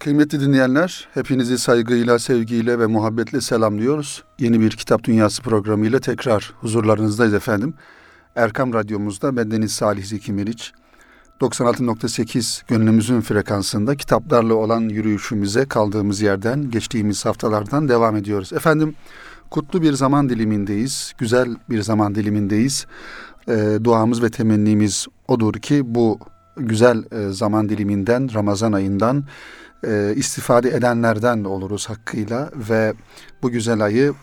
Kıymetli dinleyenler, hepinizi saygıyla, sevgiyle ve muhabbetle selamlıyoruz. Yeni bir Kitap Dünyası programıyla tekrar huzurlarınızdayız efendim. Erkam Radyomuzda bendeniz Salih Zeki Meriç. 96.8 gönlümüzün frekansında kitaplarla olan yürüyüşümüze kaldığımız yerden, geçtiğimiz haftalardan devam ediyoruz. Efendim, kutlu bir zaman dilimindeyiz, güzel bir zaman dilimindeyiz. E, duamız ve temennimiz odur ki bu güzel e, zaman diliminden, Ramazan ayından e, istifade edenlerden oluruz hakkıyla ve bu güzel ayı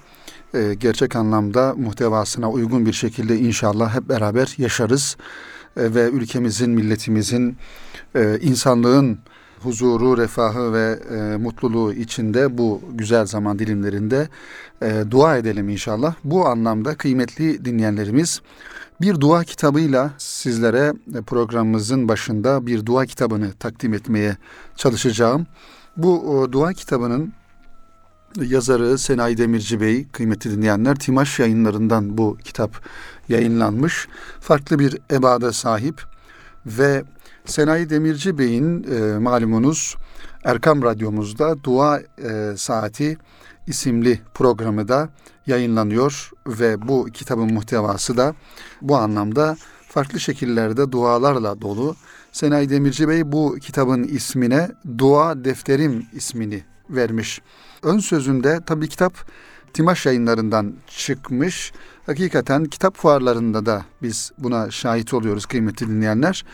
e, gerçek anlamda muhtevasına uygun bir şekilde inşallah hep beraber yaşarız e, ve ülkemizin, milletimizin, e, insanlığın huzuru, refahı ve e, mutluluğu içinde bu güzel zaman dilimlerinde e, dua edelim inşallah. Bu anlamda kıymetli dinleyenlerimiz bir dua kitabıyla sizlere e, programımızın başında bir dua kitabını takdim etmeye çalışacağım. Bu dua kitabının yazarı Senay Demirci Bey, kıymetli dinleyenler, Timaş yayınlarından bu kitap yayınlanmış. Farklı bir ebada sahip ve Senay Demirci Bey'in e, malumunuz Erkam Radyomuzda Dua e, Saati isimli programı da yayınlanıyor ve bu kitabın muhtevası da bu anlamda farklı şekillerde dualarla dolu. Senay Demirci Bey bu kitabın ismine Dua Defterim ismini vermiş. Ön sözünde tabi kitap Timaş yayınlarından çıkmış. Hakikaten kitap fuarlarında da biz buna şahit oluyoruz kıymetli dinleyenler.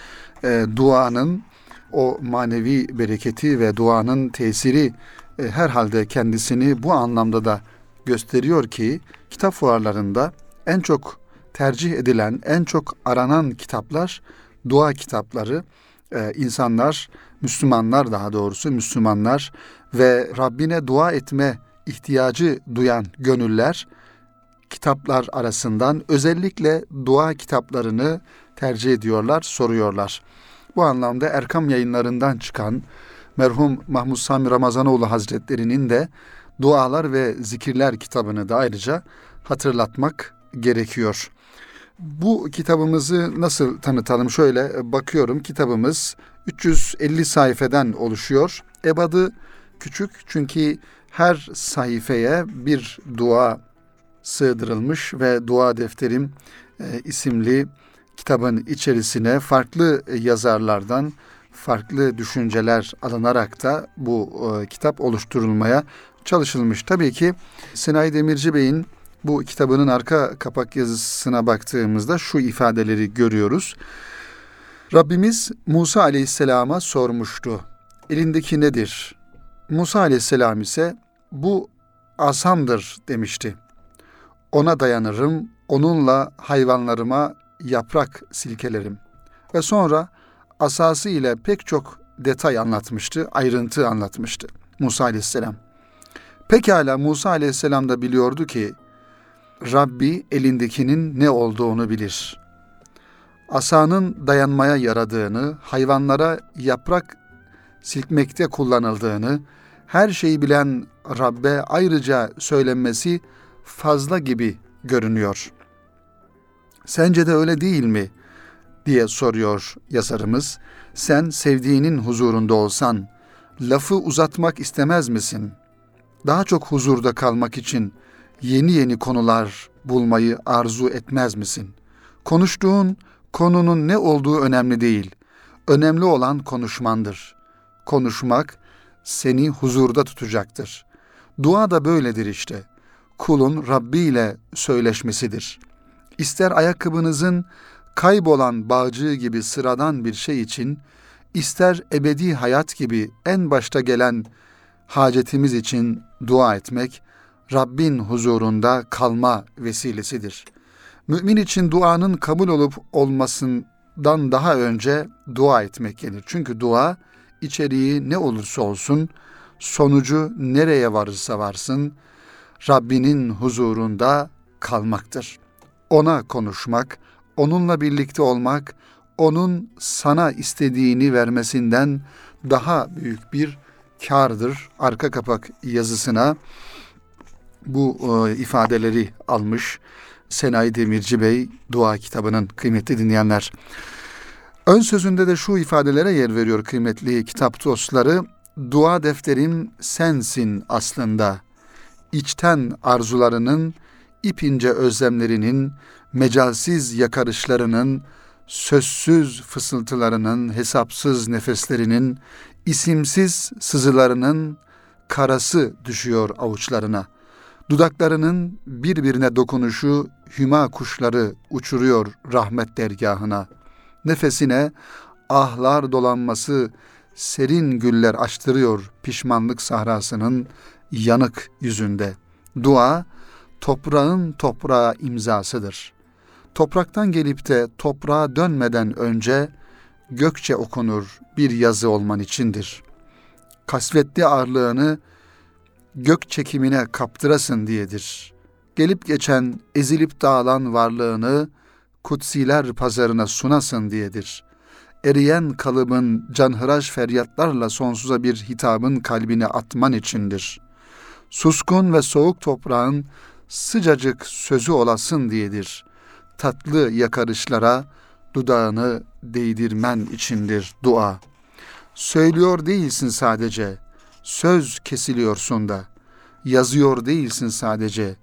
E, duanın o manevi bereketi ve duanın tesiri e, herhalde kendisini bu anlamda da gösteriyor ki kitap fuarlarında en çok tercih edilen, en çok aranan kitaplar dua kitapları. Ee, insanlar, Müslümanlar daha doğrusu Müslümanlar ve Rabbine dua etme ihtiyacı duyan gönüller kitaplar arasından özellikle dua kitaplarını tercih ediyorlar, soruyorlar. Bu anlamda Erkam yayınlarından çıkan merhum Mahmud Sami Ramazanoğlu Hazretleri'nin de Dualar ve Zikirler kitabını da ayrıca hatırlatmak gerekiyor. Bu kitabımızı nasıl tanıtalım? Şöyle bakıyorum kitabımız 350 sayfeden oluşuyor. Ebadı küçük çünkü her sayfaya bir dua sığdırılmış ve Dua Defterim e, isimli kitabın içerisine farklı yazarlardan farklı düşünceler alınarak da bu e, kitap oluşturulmaya çalışılmış. Tabii ki Senayi Demirci Bey'in bu kitabının arka kapak yazısına baktığımızda şu ifadeleri görüyoruz. Rabbimiz Musa Aleyhisselam'a sormuştu. Elindeki nedir? Musa Aleyhisselam ise bu asamdır demişti. Ona dayanırım, onunla hayvanlarıma yaprak silkelerim. Ve sonra asası ile pek çok detay anlatmıştı, ayrıntı anlatmıştı Musa Aleyhisselam. Pekala Musa Aleyhisselam da biliyordu ki Rabbi elindekinin ne olduğunu bilir. Asanın dayanmaya yaradığını, hayvanlara yaprak silkmekte kullanıldığını, her şeyi bilen Rabbe ayrıca söylenmesi fazla gibi görünüyor. Sence de öyle değil mi? Diye soruyor yazarımız. Sen sevdiğinin huzurunda olsan lafı uzatmak istemez misin? Daha çok huzurda kalmak için yeni yeni konular bulmayı arzu etmez misin? Konuştuğun konunun ne olduğu önemli değil. Önemli olan konuşmandır. Konuşmak seni huzurda tutacaktır. Dua da böyledir işte. Kulun Rabbi ile söyleşmesidir. İster ayakkabınızın kaybolan bağcığı gibi sıradan bir şey için, ister ebedi hayat gibi en başta gelen hacetimiz için dua etmek, Rabbin huzurunda kalma vesilesidir. Mümin için duanın kabul olup olmasından daha önce dua etmek gelir. Çünkü dua içeriği ne olursa olsun, sonucu nereye varırsa varsın, Rabbinin huzurunda kalmaktır. Ona konuşmak, onunla birlikte olmak, onun sana istediğini vermesinden daha büyük bir kardır. Arka kapak yazısına bu e, ifadeleri almış Senayi Demirci Bey dua kitabının kıymetli dinleyenler. Ön sözünde de şu ifadelere yer veriyor kıymetli kitap dostları. dua defterim sensin aslında. İçten arzularının, ipince özlemlerinin, mecalsiz yakarışlarının, sözsüz fısıltılarının, hesapsız nefeslerinin, isimsiz sızılarının karası düşüyor avuçlarına. Dudaklarının birbirine dokunuşu hüma kuşları uçuruyor rahmet dergahına. Nefesine ahlar dolanması serin güller açtırıyor pişmanlık sahrasının yanık yüzünde. Dua toprağın toprağa imzasıdır. Topraktan gelip de toprağa dönmeden önce gökçe okunur bir yazı olman içindir. Kasvetli ağırlığını gök çekimine kaptırasın diyedir. Gelip geçen, ezilip dağılan varlığını kutsiler pazarına sunasın diyedir. Eriyen kalıbın canhıraş feryatlarla sonsuza bir hitabın kalbine atman içindir. Suskun ve soğuk toprağın sıcacık sözü olasın diyedir. Tatlı yakarışlara dudağını değdirmen içindir dua. Söylüyor değilsin sadece, söz kesiliyorsun da. Yazıyor değilsin sadece,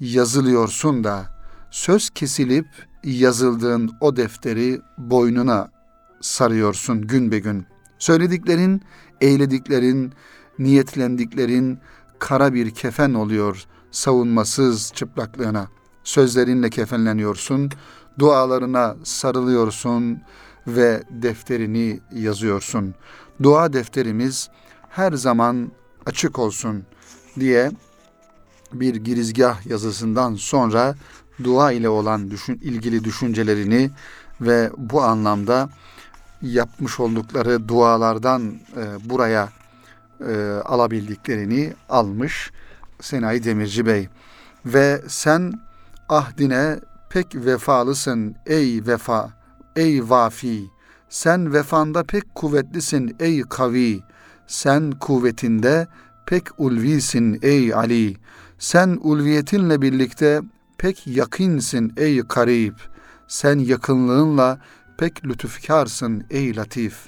yazılıyorsun da. Söz kesilip yazıldığın o defteri boynuna sarıyorsun gün be gün. Söylediklerin, eylediklerin, niyetlendiklerin kara bir kefen oluyor savunmasız çıplaklığına. Sözlerinle kefenleniyorsun, dualarına sarılıyorsun ve defterini yazıyorsun. Dua defterimiz her zaman açık olsun diye bir girizgah yazısından sonra dua ile olan düşün, ilgili düşüncelerini ve bu anlamda yapmış oldukları dualardan e, buraya e, alabildiklerini almış Senayi Demirci Bey. Ve sen ahdine pek vefalısın ey vefa, ey vafi. Sen vefanda pek kuvvetlisin ey kavi. Sen kuvvetinde pek ulvisin ey Ali. Sen ulviyetinle birlikte pek yakınsin ey karib. Sen yakınlığınla pek lütufkarsın ey latif.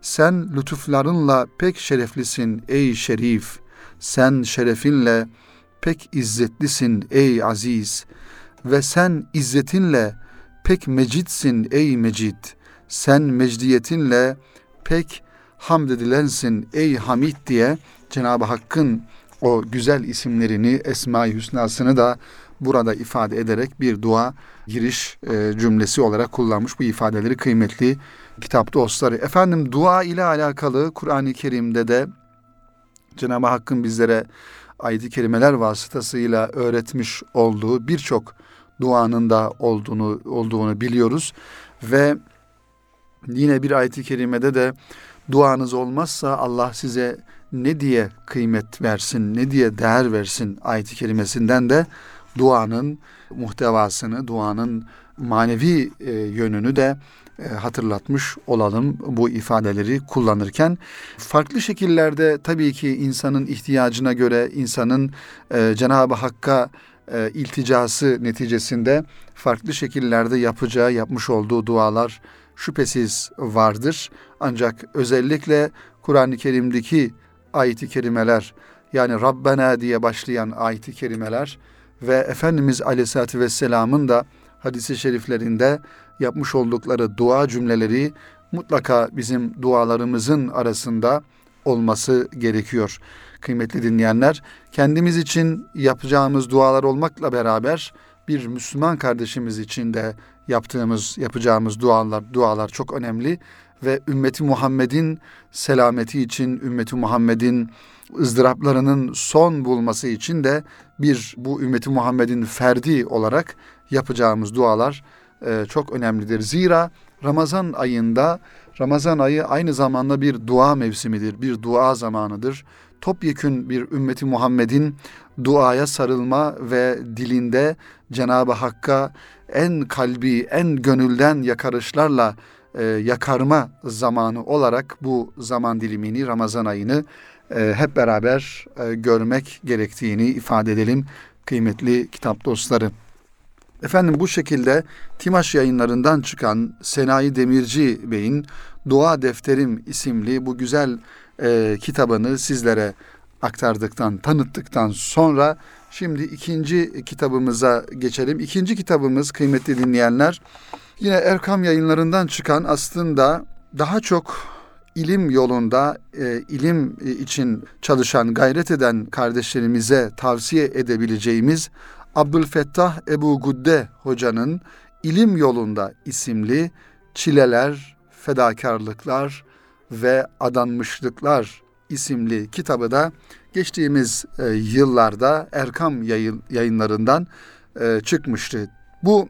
Sen lütuflarınla pek şereflisin ey şerif. Sen şerefinle pek izzetlisin ey aziz. Ve sen izzetinle pek mecidsin ey mecid. Sen mecdiyetinle pek hamd edilensin ey hamid diye Cenab-ı Hakk'ın o güzel isimlerini, Esma-i Hüsna'sını da burada ifade ederek bir dua giriş e, cümlesi olarak kullanmış bu ifadeleri kıymetli kitap dostları. Efendim dua ile alakalı Kur'an-ı Kerim'de de Cenab-ı Hakk'ın bizlere ayet-i kerimeler vasıtasıyla öğretmiş olduğu birçok duanın da olduğunu olduğunu biliyoruz ve yine bir ayet-i kerimede de duanız olmazsa Allah size ne diye kıymet versin, ne diye değer versin ayet-i kerimesinden de duanın muhtevasını, duanın manevi e, yönünü de e, hatırlatmış olalım bu ifadeleri kullanırken. Farklı şekillerde tabii ki insanın ihtiyacına göre insanın e, Cenab-ı Hakk'a e, ilticası neticesinde farklı şekillerde yapacağı, yapmış olduğu dualar şüphesiz vardır. Ancak özellikle Kur'an-ı Kerim'deki ayet-i kerimeler yani Rabbena diye başlayan ayet-i kerimeler ve Efendimiz Aleyhisselatü Vesselam'ın da hadisi şeriflerinde yapmış oldukları dua cümleleri mutlaka bizim dualarımızın arasında olması gerekiyor. Kıymetli dinleyenler, kendimiz için yapacağımız dualar olmakla beraber bir Müslüman kardeşimiz için de yaptığımız, yapacağımız dualar, dualar çok önemli ve ümmeti Muhammed'in selameti için, ümmeti Muhammed'in ızdıraplarının son bulması için de bir bu ümmeti Muhammed'in ferdi olarak yapacağımız dualar e, çok önemlidir. Zira Ramazan ayında Ramazan ayı aynı zamanda bir dua mevsimidir, bir dua zamanıdır. Topyekün bir ümmeti Muhammed'in duaya sarılma ve dilinde Cenab-ı Hakk'a en kalbi, en gönülden yakarışlarla e, yakarma zamanı olarak bu zaman dilimini, Ramazan ayını e, hep beraber e, görmek gerektiğini ifade edelim kıymetli kitap dostları. Efendim bu şekilde Timaş yayınlarından çıkan Senayi Demirci Bey'in Dua Defterim isimli bu güzel e, kitabını sizlere aktardıktan, tanıttıktan sonra şimdi ikinci kitabımıza geçelim. İkinci kitabımız kıymetli dinleyenler yine Erkam yayınlarından çıkan aslında daha çok ilim yolunda e, ilim için çalışan, gayret eden kardeşlerimize tavsiye edebileceğimiz Abdülfettah Ebu Gudde hocanın İlim Yolunda isimli Çileler, Fedakarlıklar ve Adanmışlıklar isimli kitabı da geçtiğimiz e, yıllarda Erkam yayın, yayınlarından e, çıkmıştı. Bu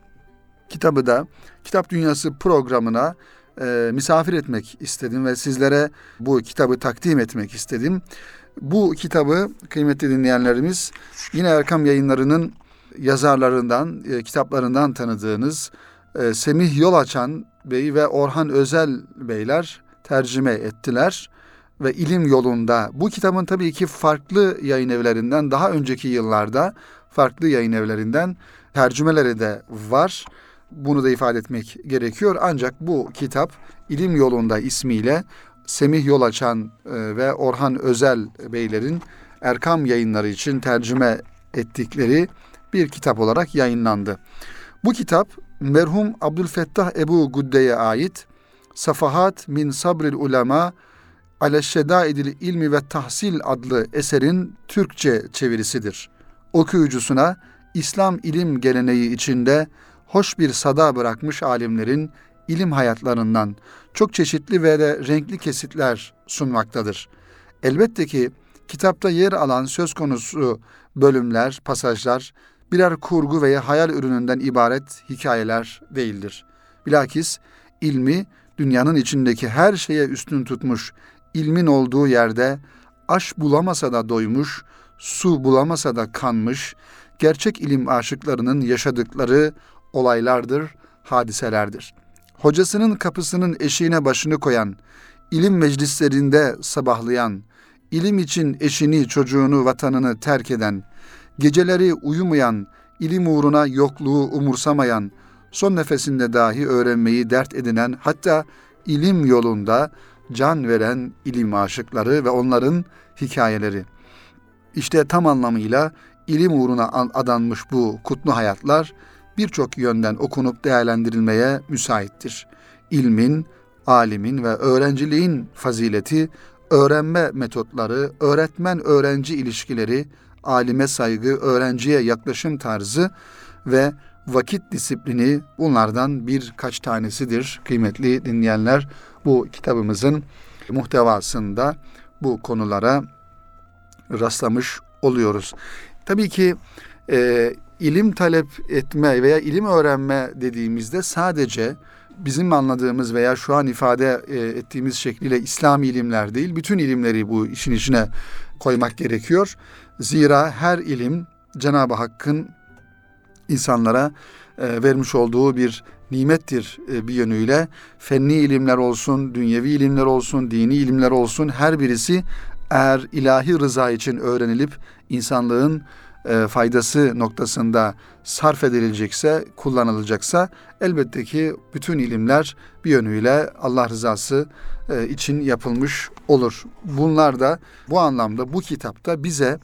kitabı da Kitap Dünyası programına e, misafir etmek istedim ve sizlere bu kitabı takdim etmek istedim. Bu kitabı kıymetli dinleyenlerimiz yine Erkam yayınlarının yazarlarından, e, kitaplarından tanıdığınız e, Semih Yol Açan Bey ve Orhan Özel Beyler tercüme ettiler ve ilim yolunda bu kitabın tabii ki farklı yayın evlerinden daha önceki yıllarda farklı yayın evlerinden tercümeleri de var. Bunu da ifade etmek gerekiyor. Ancak bu kitap ilim yolunda ismiyle Semih Yol Açan e, ve Orhan Özel Beylerin Erkam yayınları için tercüme ettikleri bir kitap olarak yayınlandı. Bu kitap merhum Abdülfettah Ebu Gudde'ye ait Safahat min Sabril Ulema Ale Şedaidil İlmi ve Tahsil adlı eserin Türkçe çevirisidir. Okuyucusuna İslam ilim geleneği içinde hoş bir sada bırakmış alimlerin ilim hayatlarından çok çeşitli ve de renkli kesitler sunmaktadır. Elbette ki kitapta yer alan söz konusu bölümler, pasajlar birer kurgu veya hayal ürününden ibaret hikayeler değildir. Bilakis ilmi dünyanın içindeki her şeye üstün tutmuş, ilmin olduğu yerde aş bulamasa da doymuş, su bulamasa da kanmış, gerçek ilim aşıklarının yaşadıkları olaylardır, hadiselerdir. Hocasının kapısının eşiğine başını koyan, ilim meclislerinde sabahlayan, ilim için eşini, çocuğunu, vatanını terk eden, geceleri uyumayan, ilim uğruna yokluğu umursamayan, son nefesinde dahi öğrenmeyi dert edinen, hatta ilim yolunda can veren ilim aşıkları ve onların hikayeleri. İşte tam anlamıyla ilim uğruna adanmış bu kutlu hayatlar birçok yönden okunup değerlendirilmeye müsaittir. İlmin, alimin ve öğrenciliğin fazileti, öğrenme metotları, öğretmen-öğrenci ilişkileri, alime saygı, öğrenciye yaklaşım tarzı ve vakit disiplini bunlardan birkaç tanesidir kıymetli dinleyenler. Bu kitabımızın muhtevasında bu konulara rastlamış oluyoruz. Tabii ki e, ilim talep etme veya ilim öğrenme dediğimizde sadece bizim anladığımız veya şu an ifade e, ettiğimiz şekliyle İslam ilimler değil, bütün ilimleri bu işin içine koymak gerekiyor. Zira her ilim Cenab-ı Hakk'ın insanlara e, vermiş olduğu bir nimettir e, bir yönüyle. Fenni ilimler olsun, dünyevi ilimler olsun, dini ilimler olsun her birisi eğer ilahi rıza için öğrenilip insanlığın e, faydası noktasında sarf edilecekse, kullanılacaksa elbette ki bütün ilimler bir yönüyle Allah rızası e, için yapılmış olur. Bunlar da bu anlamda bu kitapta bize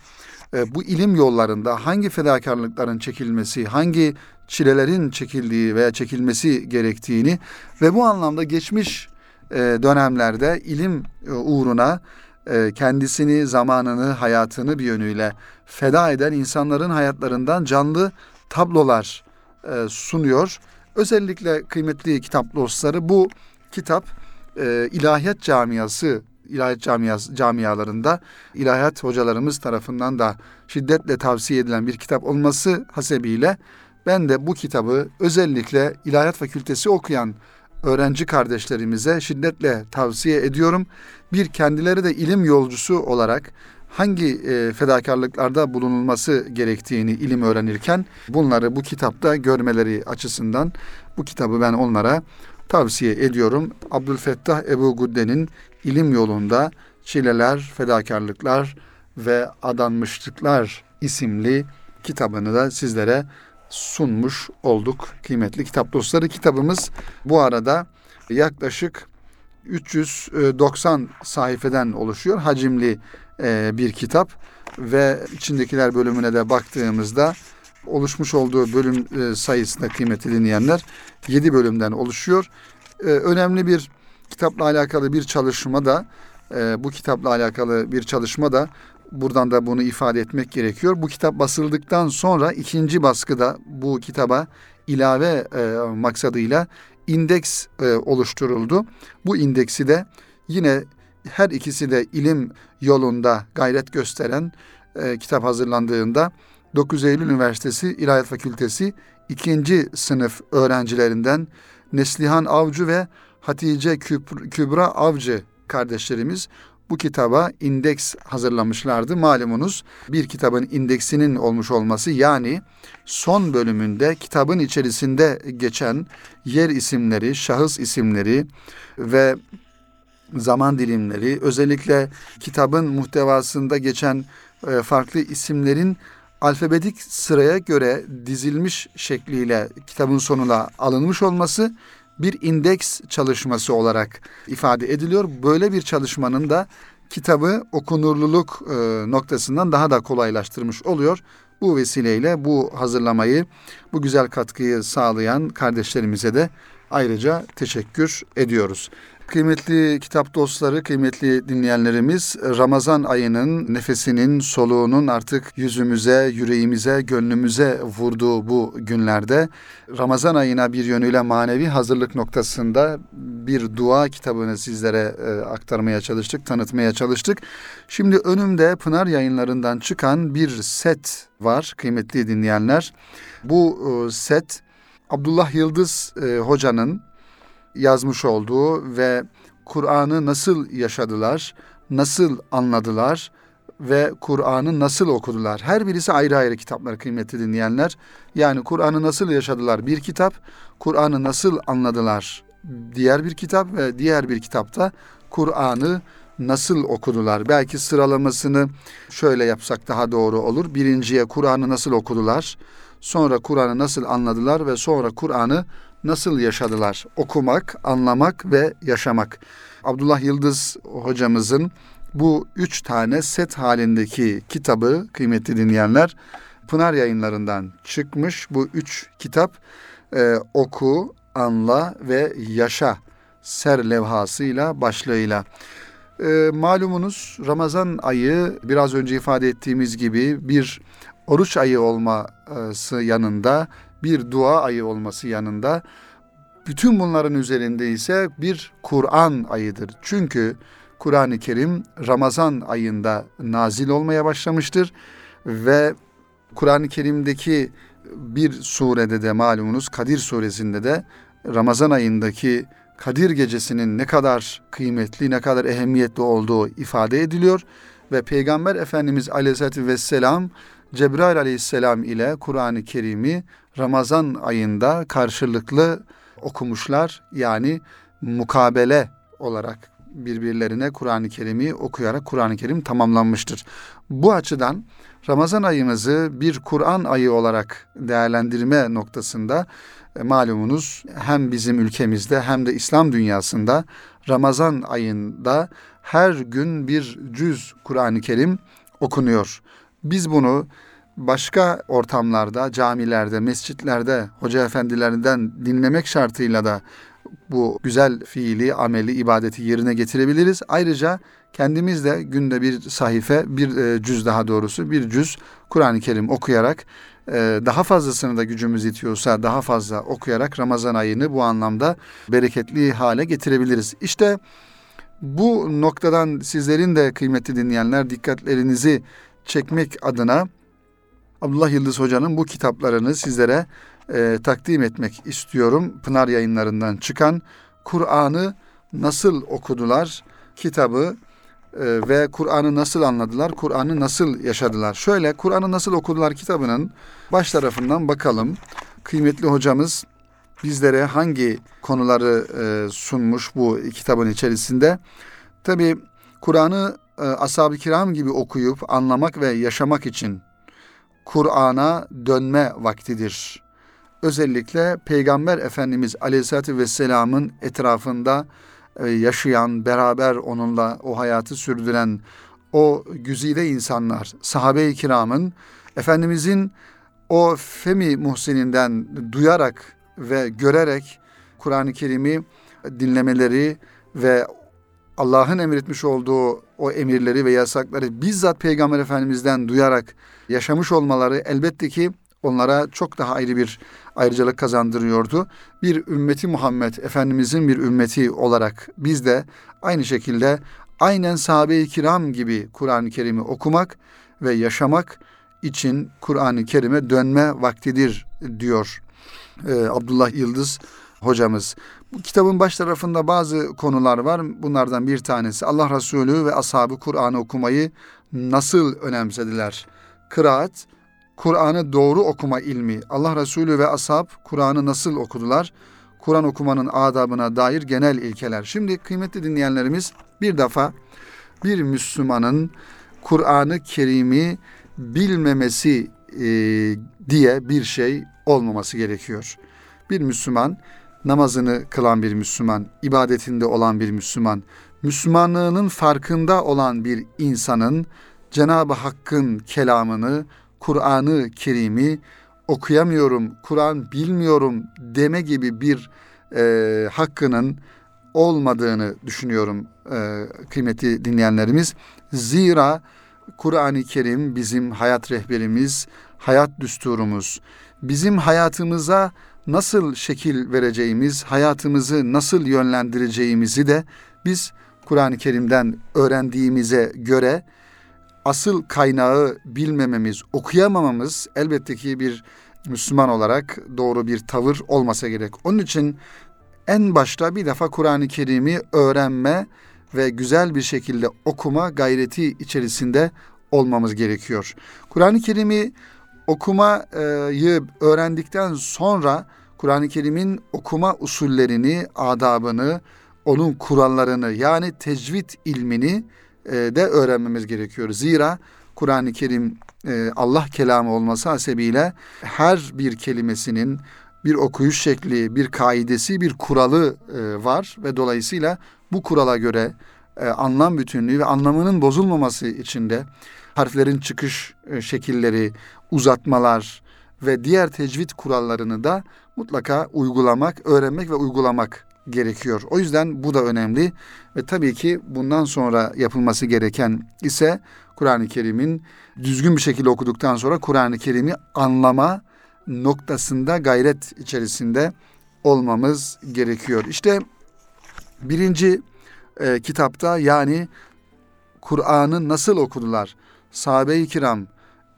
e, bu ilim yollarında hangi fedakarlıkların çekilmesi, hangi çilelerin çekildiği veya çekilmesi gerektiğini ve bu anlamda geçmiş dönemlerde ilim uğruna kendisini, zamanını, hayatını bir yönüyle feda eden insanların hayatlarından canlı tablolar e, sunuyor. Özellikle kıymetli kitap dostları bu kitap e, ilahiyat camiası ilahiyat camiası, camialarında ilahiyat hocalarımız tarafından da şiddetle tavsiye edilen bir kitap olması hasebiyle ben de bu kitabı özellikle ilahiyat fakültesi okuyan öğrenci kardeşlerimize şiddetle tavsiye ediyorum. Bir kendileri de ilim yolcusu olarak hangi e, fedakarlıklarda bulunulması gerektiğini ilim öğrenirken bunları bu kitapta görmeleri açısından bu kitabı ben onlara tavsiye ediyorum. Abdülfettah Ebu Gudde'nin ilim yolunda çileler, fedakarlıklar ve adanmışlıklar isimli kitabını da sizlere sunmuş olduk kıymetli kitap dostları. Kitabımız bu arada yaklaşık 390 sayfeden oluşuyor. Hacimli e, bir kitap ve içindekiler bölümüne de baktığımızda oluşmuş olduğu bölüm e, sayısında kıymetli dinleyenler 7 bölümden oluşuyor. E, önemli bir kitapla alakalı bir çalışma da bu kitapla alakalı bir çalışma da buradan da bunu ifade etmek gerekiyor. Bu kitap basıldıktan sonra ikinci baskıda bu kitaba ilave maksadıyla indeks oluşturuldu. Bu indeksi de yine her ikisi de ilim yolunda gayret gösteren e, kitap hazırlandığında 9 Eylül Üniversitesi İlahiyat Fakültesi ikinci sınıf öğrencilerinden Neslihan Avcı ve Hatice Kübra Avcı kardeşlerimiz bu kitaba indeks hazırlamışlardı. Malumunuz bir kitabın indeksinin olmuş olması yani son bölümünde kitabın içerisinde geçen yer isimleri, şahıs isimleri ve zaman dilimleri, özellikle kitabın muhtevasında geçen e, farklı isimlerin alfabetik sıraya göre dizilmiş şekliyle kitabın sonuna alınmış olması bir indeks çalışması olarak ifade ediliyor. Böyle bir çalışmanın da kitabı okunurluluk e, noktasından daha da kolaylaştırmış oluyor. Bu vesileyle bu hazırlamayı, bu güzel katkıyı sağlayan kardeşlerimize de ayrıca teşekkür ediyoruz. Kıymetli kitap dostları, kıymetli dinleyenlerimiz, Ramazan ayının nefesinin, soluğunun artık yüzümüze, yüreğimize, gönlümüze vurduğu bu günlerde Ramazan ayına bir yönüyle manevi hazırlık noktasında bir dua kitabını sizlere e, aktarmaya çalıştık, tanıtmaya çalıştık. Şimdi önümde Pınar yayınlarından çıkan bir set var kıymetli dinleyenler. Bu e, set Abdullah Yıldız e, hocanın yazmış olduğu ve Kur'an'ı nasıl yaşadılar, nasıl anladılar ve Kur'an'ı nasıl okudular. Her birisi ayrı ayrı kitaplar kıymetli dinleyenler. Yani Kur'an'ı nasıl yaşadılar bir kitap, Kur'an'ı nasıl anladılar diğer bir kitap ve diğer bir kitapta Kur'an'ı nasıl okudular? Belki sıralamasını şöyle yapsak daha doğru olur. Birinciye Kur'an'ı nasıl okudular? Sonra Kur'an'ı nasıl anladılar ve sonra Kur'an'ı nasıl yaşadılar? Okumak, anlamak ve yaşamak. Abdullah Yıldız hocamızın bu üç tane set halindeki kitabı kıymetli dinleyenler Pınar yayınlarından çıkmış. Bu üç kitap e, oku, anla ve yaşa ser levhasıyla başlığıyla. E, malumunuz Ramazan ayı biraz önce ifade ettiğimiz gibi bir oruç ayı olması yanında bir dua ayı olması yanında bütün bunların üzerinde ise bir Kur'an ayıdır. Çünkü Kur'an-ı Kerim Ramazan ayında nazil olmaya başlamıştır ve Kur'an-ı Kerim'deki bir surede de malumunuz Kadir suresinde de Ramazan ayındaki Kadir gecesinin ne kadar kıymetli, ne kadar ehemmiyetli olduğu ifade ediliyor ve Peygamber Efendimiz Aleyhisselatü Vesselam Cebrail Aleyhisselam ile Kur'an-ı Kerim'i Ramazan ayında karşılıklı okumuşlar. Yani mukabele olarak birbirlerine Kur'an-ı Kerim'i okuyarak Kur'an-ı Kerim tamamlanmıştır. Bu açıdan Ramazan ayımızı bir Kur'an ayı olarak değerlendirme noktasında e, malumunuz hem bizim ülkemizde hem de İslam dünyasında Ramazan ayında her gün bir cüz Kur'an-ı Kerim okunuyor. Biz bunu başka ortamlarda, camilerde, mescitlerde hoca efendilerinden dinlemek şartıyla da bu güzel fiili, ameli, ibadeti yerine getirebiliriz. Ayrıca kendimiz de günde bir sahife, bir e, cüz daha doğrusu, bir cüz Kur'an-ı Kerim okuyarak e, daha fazlasını da gücümüz itiyorsa daha fazla okuyarak Ramazan ayını bu anlamda bereketli hale getirebiliriz. İşte bu noktadan sizlerin de kıymetli dinleyenler dikkatlerinizi çekmek adına Abdullah Yıldız Hoca'nın bu kitaplarını sizlere e, takdim etmek istiyorum. Pınar yayınlarından çıkan Kur'an'ı nasıl okudular kitabı e, ve Kur'an'ı nasıl anladılar, Kur'an'ı nasıl yaşadılar. Şöyle Kur'an'ı nasıl okudular kitabının baş tarafından bakalım. Kıymetli hocamız bizlere hangi konuları e, sunmuş bu kitabın içerisinde. Tabi Kur'an'ı ashab-ı kiram gibi okuyup anlamak ve yaşamak için Kur'an'a dönme vaktidir. Özellikle Peygamber Efendimiz Aleyhisselatü Vesselam'ın etrafında e, yaşayan, beraber onunla o hayatı sürdüren o güzide insanlar, sahabe-i kiramın Efendimizin o Femi Muhsin'inden duyarak ve görerek Kur'an-ı Kerim'i dinlemeleri ve Allah'ın emretmiş olduğu o emirleri ve yasakları bizzat Peygamber Efendimiz'den duyarak yaşamış olmaları elbette ki onlara çok daha ayrı bir ayrıcalık kazandırıyordu. Bir ümmeti Muhammed Efendimizin bir ümmeti olarak biz de aynı şekilde aynen sahabe-i kiram gibi Kur'an-ı Kerim'i okumak ve yaşamak için Kur'an-ı Kerim'e dönme vaktidir diyor ee, Abdullah Yıldız hocamız. Bu kitabın baş tarafında bazı konular var. Bunlardan bir tanesi Allah Resulü ve ashabı Kur'an'ı okumayı nasıl önemsediler? Kıraat, Kur'an'ı doğru okuma ilmi. Allah Resulü ve ashab Kur'an'ı nasıl okudular? Kur'an okumanın adabına dair genel ilkeler. Şimdi kıymetli dinleyenlerimiz bir defa bir Müslümanın Kur'an-ı Kerim'i bilmemesi e, diye bir şey olmaması gerekiyor. Bir Müslüman namazını kılan bir Müslüman, ibadetinde olan bir Müslüman, Müslümanlığının farkında olan bir insanın Cenab-ı Hakk'ın kelamını, Kur'an-ı Kerim'i okuyamıyorum, Kur'an bilmiyorum deme gibi bir e, hakkının olmadığını düşünüyorum e, kıymetli dinleyenlerimiz. Zira Kur'an-ı Kerim bizim hayat rehberimiz, hayat düsturumuz. Bizim hayatımıza nasıl şekil vereceğimiz, hayatımızı nasıl yönlendireceğimizi de biz Kur'an-ı Kerim'den öğrendiğimize göre asıl kaynağı bilmememiz, okuyamamamız elbette ki bir Müslüman olarak doğru bir tavır olmasa gerek. Onun için en başta bir defa Kur'an-ı Kerim'i öğrenme ve güzel bir şekilde okuma gayreti içerisinde olmamız gerekiyor. Kur'an-ı Kerim'i okumayı öğrendikten sonra Kur'an-ı Kerim'in okuma usullerini, adabını, onun kurallarını yani tecvid ilmini e, de öğrenmemiz gerekiyor. Zira Kur'an-ı Kerim e, Allah kelamı olması hasebiyle her bir kelimesinin bir okuyuş şekli, bir kaidesi, bir kuralı e, var ve dolayısıyla bu kurala göre anlam bütünlüğü ve anlamının bozulmaması için de harflerin çıkış şekilleri, uzatmalar ve diğer tecvid kurallarını da mutlaka uygulamak, öğrenmek ve uygulamak gerekiyor. O yüzden bu da önemli ve tabii ki bundan sonra yapılması gereken ise Kur'an-ı Kerim'in düzgün bir şekilde okuduktan sonra Kur'an-ı Kerim'i anlama noktasında gayret içerisinde olmamız gerekiyor. İşte birinci e, kitapta yani Kur'an'ı nasıl okudular? Sahabe-i kiram,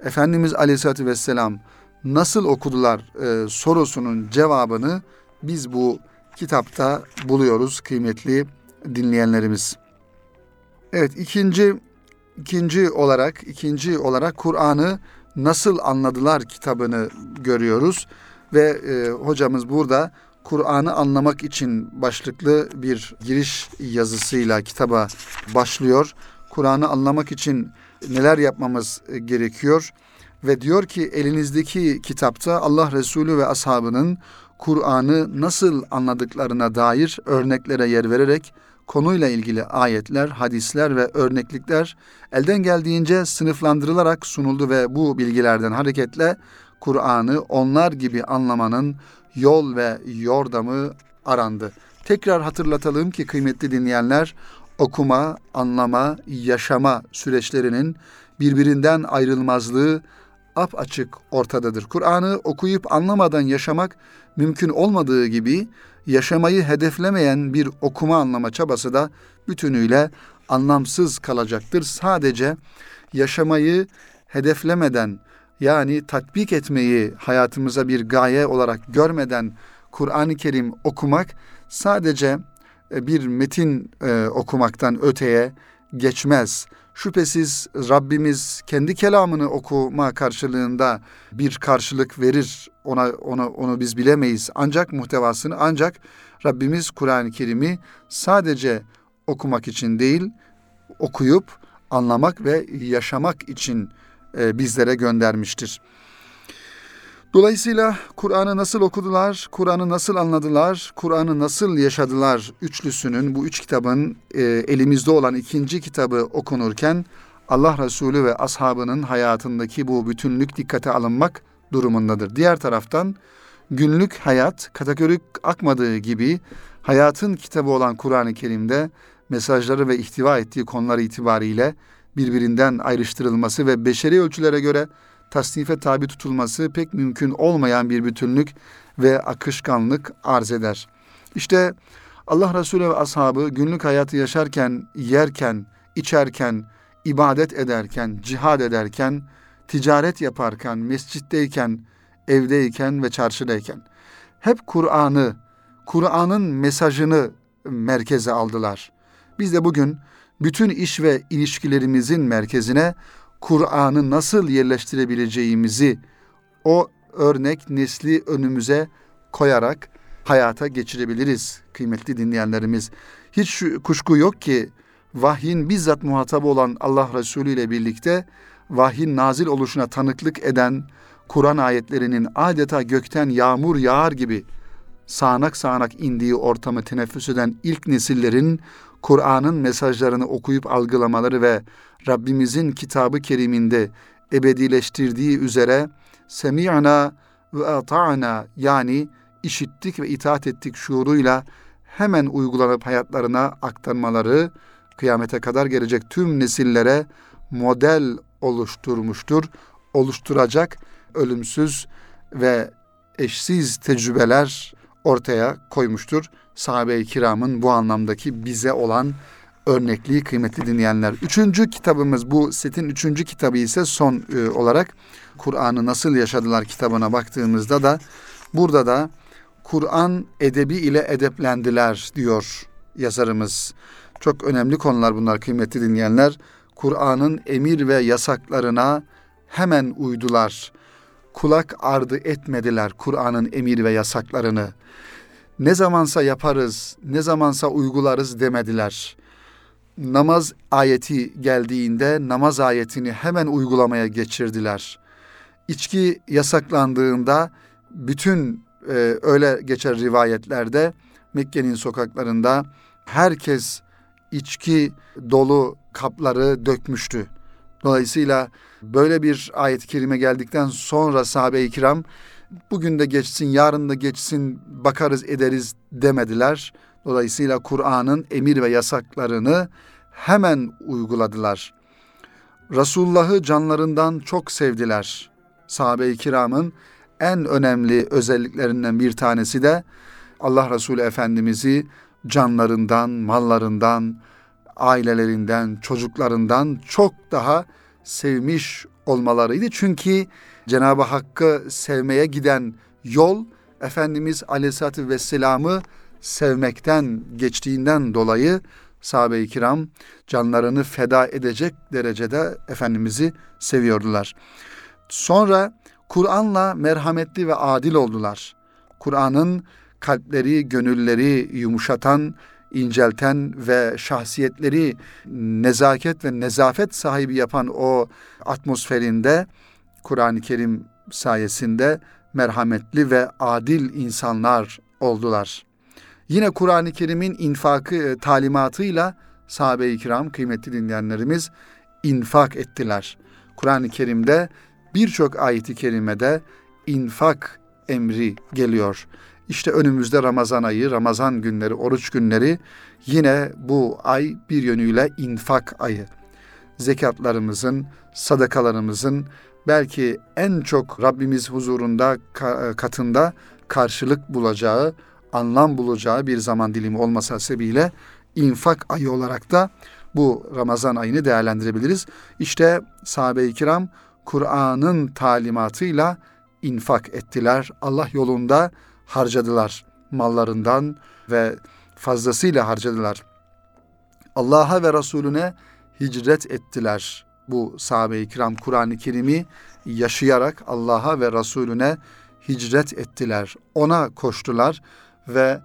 Efendimiz Aleyhisselatü Vesselam nasıl okudular e, sorusunun cevabını biz bu kitapta buluyoruz kıymetli dinleyenlerimiz. Evet ikinci ikinci olarak ikinci olarak Kur'an'ı nasıl anladılar kitabını görüyoruz ve e, hocamız burada Kur'an'ı anlamak için başlıklı bir giriş yazısıyla kitaba başlıyor. Kur'an'ı anlamak için neler yapmamız gerekiyor? Ve diyor ki elinizdeki kitapta Allah Resulü ve ashabının Kur'an'ı nasıl anladıklarına dair örneklere yer vererek konuyla ilgili ayetler, hadisler ve örneklikler elden geldiğince sınıflandırılarak sunuldu ve bu bilgilerden hareketle Kur'an'ı onlar gibi anlamanın yol ve yordamı arandı. Tekrar hatırlatalım ki kıymetli dinleyenler okuma, anlama, yaşama süreçlerinin birbirinden ayrılmazlığı ap açık ortadadır. Kur'an'ı okuyup anlamadan yaşamak mümkün olmadığı gibi yaşamayı hedeflemeyen bir okuma anlama çabası da bütünüyle anlamsız kalacaktır. Sadece yaşamayı hedeflemeden yani tatbik etmeyi hayatımıza bir gaye olarak görmeden Kur'an-ı Kerim okumak sadece bir metin e, okumaktan öteye geçmez. Şüphesiz Rabbimiz kendi kelamını okuma karşılığında bir karşılık verir. Ona onu onu biz bilemeyiz. Ancak muhtevasını ancak Rabbimiz Kur'an-ı Kerim'i sadece okumak için değil, okuyup anlamak ve yaşamak için e, bizlere göndermiştir. Dolayısıyla Kur'an'ı nasıl okudular, Kur'an'ı nasıl anladılar, Kur'an'ı nasıl yaşadılar üçlüsünün bu üç kitabın e, elimizde olan ikinci kitabı okunurken Allah Resulü ve ashabının hayatındaki bu bütünlük dikkate alınmak durumundadır. Diğer taraftan günlük hayat kategorik akmadığı gibi hayatın kitabı olan Kur'an-ı Kerim'de mesajları ve ihtiva ettiği konular itibariyle birbirinden ayrıştırılması ve beşeri ölçülere göre tasnife tabi tutulması pek mümkün olmayan bir bütünlük ve akışkanlık arz eder. İşte Allah Resulü ve ashabı günlük hayatı yaşarken, yerken, içerken, ibadet ederken, cihad ederken, ticaret yaparken, mescitteyken, evdeyken ve çarşıdayken hep Kur'an'ı, Kur'an'ın mesajını merkeze aldılar. Biz de bugün bütün iş ve ilişkilerimizin merkezine Kur'an'ı nasıl yerleştirebileceğimizi o örnek nesli önümüze koyarak hayata geçirebiliriz kıymetli dinleyenlerimiz. Hiç kuşku yok ki vahyin bizzat muhatabı olan Allah Resulü ile birlikte vahyin nazil oluşuna tanıklık eden Kur'an ayetlerinin adeta gökten yağmur yağar gibi sağanak sağanak indiği ortamı teneffüs eden ilk nesillerin Kur'an'ın mesajlarını okuyup algılamaları ve Rabbimizin kitabı keriminde ebedileştirdiği üzere semi'na ve ata'na yani işittik ve itaat ettik şuuruyla hemen uygulanıp hayatlarına aktarmaları kıyamete kadar gelecek tüm nesillere model oluşturmuştur. Oluşturacak ölümsüz ve eşsiz tecrübeler ortaya koymuştur. Sahabe-i kiramın bu anlamdaki bize olan örnekliği kıymetli dinleyenler. Üçüncü kitabımız bu setin üçüncü kitabı ise son e, olarak Kur'an'ı nasıl yaşadılar kitabına baktığımızda da burada da Kur'an edebi ile edeplendiler diyor yazarımız. Çok önemli konular bunlar kıymetli dinleyenler. Kur'an'ın emir ve yasaklarına hemen uydular. Kulak ardı etmediler Kur'an'ın emir ve yasaklarını. Ne zamansa yaparız, ne zamansa uygularız demediler. Namaz ayeti geldiğinde namaz ayetini hemen uygulamaya geçirdiler. İçki yasaklandığında bütün e, öyle geçer rivayetlerde Mekke'nin sokaklarında herkes içki dolu kapları dökmüştü. Dolayısıyla böyle bir ayet-i kerime geldikten sonra sahabe-i kiram bugün de geçsin, yarın da geçsin, bakarız ederiz demediler. Dolayısıyla Kur'an'ın emir ve yasaklarını hemen uyguladılar. Resulullah'ı canlarından çok sevdiler. Sahabe-i kiramın en önemli özelliklerinden bir tanesi de Allah Resulü Efendimiz'i canlarından, mallarından, ailelerinden, çocuklarından çok daha sevmiş olmalarıydı. Çünkü Cenab-ı Hakk'ı sevmeye giden yol Efendimiz Aleyhisselatü Vesselam'ı sevmekten geçtiğinden dolayı sahabe-i kiram canlarını feda edecek derecede Efendimiz'i seviyordular. Sonra Kur'an'la merhametli ve adil oldular. Kur'an'ın kalpleri, gönülleri yumuşatan, incelten ve şahsiyetleri nezaket ve nezafet sahibi yapan o atmosferinde Kur'an-ı Kerim sayesinde merhametli ve adil insanlar oldular. Yine Kur'an-ı Kerim'in infakı e, talimatıyla sahabe-i kiram kıymetli dinleyenlerimiz infak ettiler. Kur'an-ı Kerim'de birçok ayeti kerimede infak emri geliyor. İşte önümüzde Ramazan ayı, Ramazan günleri, oruç günleri yine bu ay bir yönüyle infak ayı. Zekatlarımızın, sadakalarımızın belki en çok Rabbimiz huzurunda katında karşılık bulacağı, anlam bulacağı bir zaman dilimi olmasa sebebiyle infak ayı olarak da bu Ramazan ayını değerlendirebiliriz. İşte sahabe-i kiram Kur'an'ın talimatıyla infak ettiler. Allah yolunda harcadılar. Mallarından ve fazlasıyla harcadılar. Allah'a ve Resulüne hicret ettiler. Bu sahabe-i kiram Kur'an-ı Kerim'i yaşayarak Allah'a ve Resulüne hicret ettiler. Ona koştular ve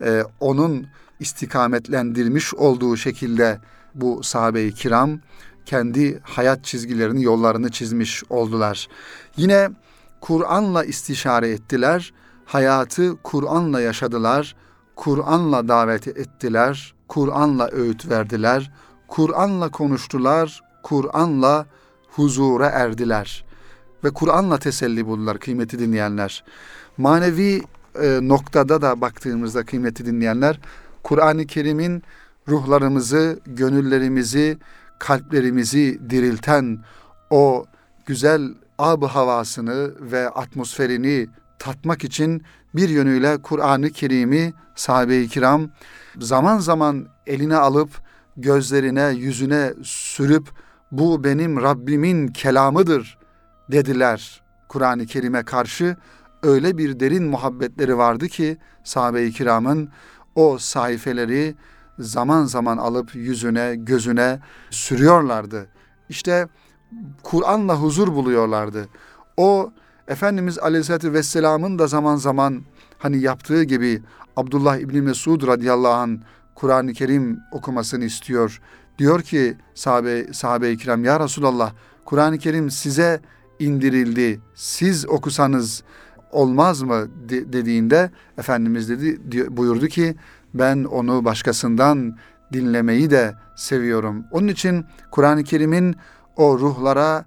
e, onun istikametlendirmiş olduğu şekilde bu sahabe-i kiram kendi hayat çizgilerini, yollarını çizmiş oldular. Yine Kur'an'la istişare ettiler, hayatı Kur'an'la yaşadılar, Kur'an'la davet ettiler, Kur'an'la öğüt verdiler, Kur'an'la konuştular, Kur'an'la huzura erdiler ve Kur'an'la teselli buldular kıymeti dinleyenler. Manevi e, noktada da baktığımızda kıymeti dinleyenler, Kur'an-ı Kerim'in ruhlarımızı, gönüllerimizi, kalplerimizi dirilten o güzel ab havasını ve atmosferini tatmak için bir yönüyle Kur'an-ı Kerim'i sahabe-i kiram zaman zaman eline alıp gözlerine, yüzüne sürüp bu benim Rabbimin kelamıdır dediler Kur'an-ı Kerim'e karşı. Öyle bir derin muhabbetleri vardı ki sahabe-i kiramın o sayfeleri zaman zaman alıp yüzüne, gözüne sürüyorlardı. İşte Kur'an'la huzur buluyorlardı. O Efendimiz Aleyhisselatü Vesselam'ın da zaman zaman hani yaptığı gibi Abdullah İbni Mesud radıyallahu an Kur'an-ı Kerim okumasını istiyor. Diyor ki sahabe, sahabe-i kiram ya Resulallah Kur'an-ı Kerim size indirildi. Siz okusanız olmaz mı de, dediğinde Efendimiz dedi buyurdu ki ben onu başkasından dinlemeyi de seviyorum. Onun için Kur'an-ı Kerim'in o ruhlara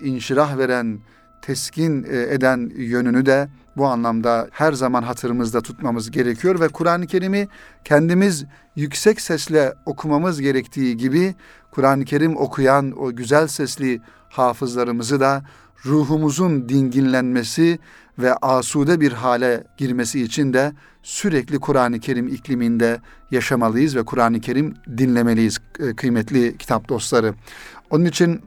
inşirah veren, teskin e, eden yönünü de bu anlamda her zaman hatırımızda tutmamız gerekiyor ve Kur'an-ı Kerim'i kendimiz yüksek sesle okumamız gerektiği gibi Kur'an-ı Kerim okuyan o güzel sesli hafızlarımızı da ruhumuzun dinginlenmesi ve asude bir hale girmesi için de sürekli Kur'an-ı Kerim ikliminde yaşamalıyız ve Kur'an-ı Kerim dinlemeliyiz e, kıymetli kitap dostları. Onun için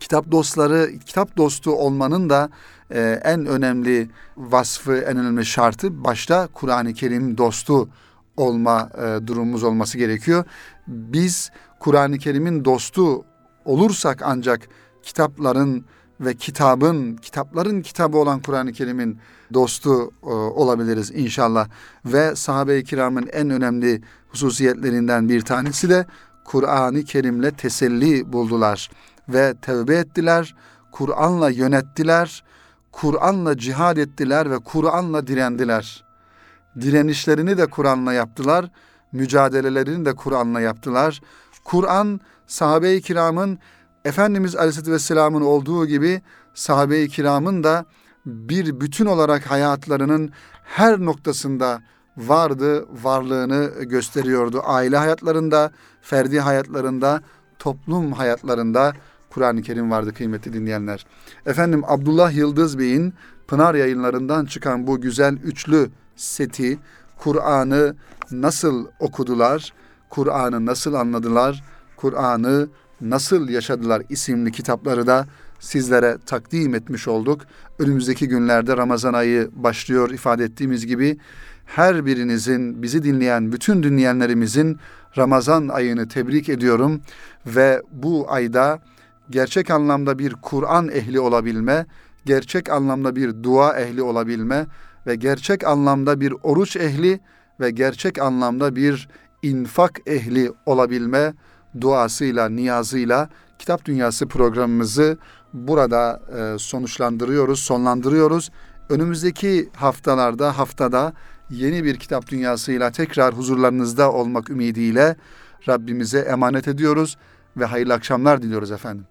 kitap dostları, kitap dostu olmanın da e, en önemli vasfı, en önemli şartı başta Kur'an-ı Kerim dostu olma e, durumumuz olması gerekiyor. Biz Kur'an-ı Kerim'in dostu olursak ancak kitapların ve kitabın, kitapların kitabı olan Kur'an-ı Kerim'in dostu e, olabiliriz inşallah. Ve sahabe-i kiramın en önemli hususiyetlerinden bir tanesi de Kur'an-ı Kerim'le teselli buldular ve tevbe ettiler. Kur'an'la yönettiler. Kur'an'la cihad ettiler ve Kur'an'la direndiler. Direnişlerini de Kur'an'la yaptılar. Mücadelelerini de Kur'an'la yaptılar. Kur'an sahabe-i kiramın Efendimiz Aleyhisselatü Vesselam'ın olduğu gibi sahabe-i kiramın da bir bütün olarak hayatlarının her noktasında vardı, varlığını gösteriyordu. Aile hayatlarında, ferdi hayatlarında, toplum hayatlarında Kur'an-ı Kerim vardı kıymetli dinleyenler. Efendim Abdullah Yıldız Bey'in Pınar yayınlarından çıkan bu güzel üçlü seti Kur'an'ı nasıl okudular, Kur'an'ı nasıl anladılar, Kur'an'ı nasıl yaşadılar isimli kitapları da sizlere takdim etmiş olduk. Önümüzdeki günlerde Ramazan ayı başlıyor ifade ettiğimiz gibi her birinizin bizi dinleyen bütün dinleyenlerimizin Ramazan ayını tebrik ediyorum ve bu ayda gerçek anlamda bir Kur'an ehli olabilme, gerçek anlamda bir dua ehli olabilme ve gerçek anlamda bir oruç ehli ve gerçek anlamda bir infak ehli olabilme duasıyla, niyazıyla Kitap Dünyası programımızı burada e, sonuçlandırıyoruz, sonlandırıyoruz. Önümüzdeki haftalarda, haftada yeni bir Kitap Dünyasıyla tekrar huzurlarınızda olmak ümidiyle Rabbimize emanet ediyoruz ve hayırlı akşamlar diliyoruz efendim.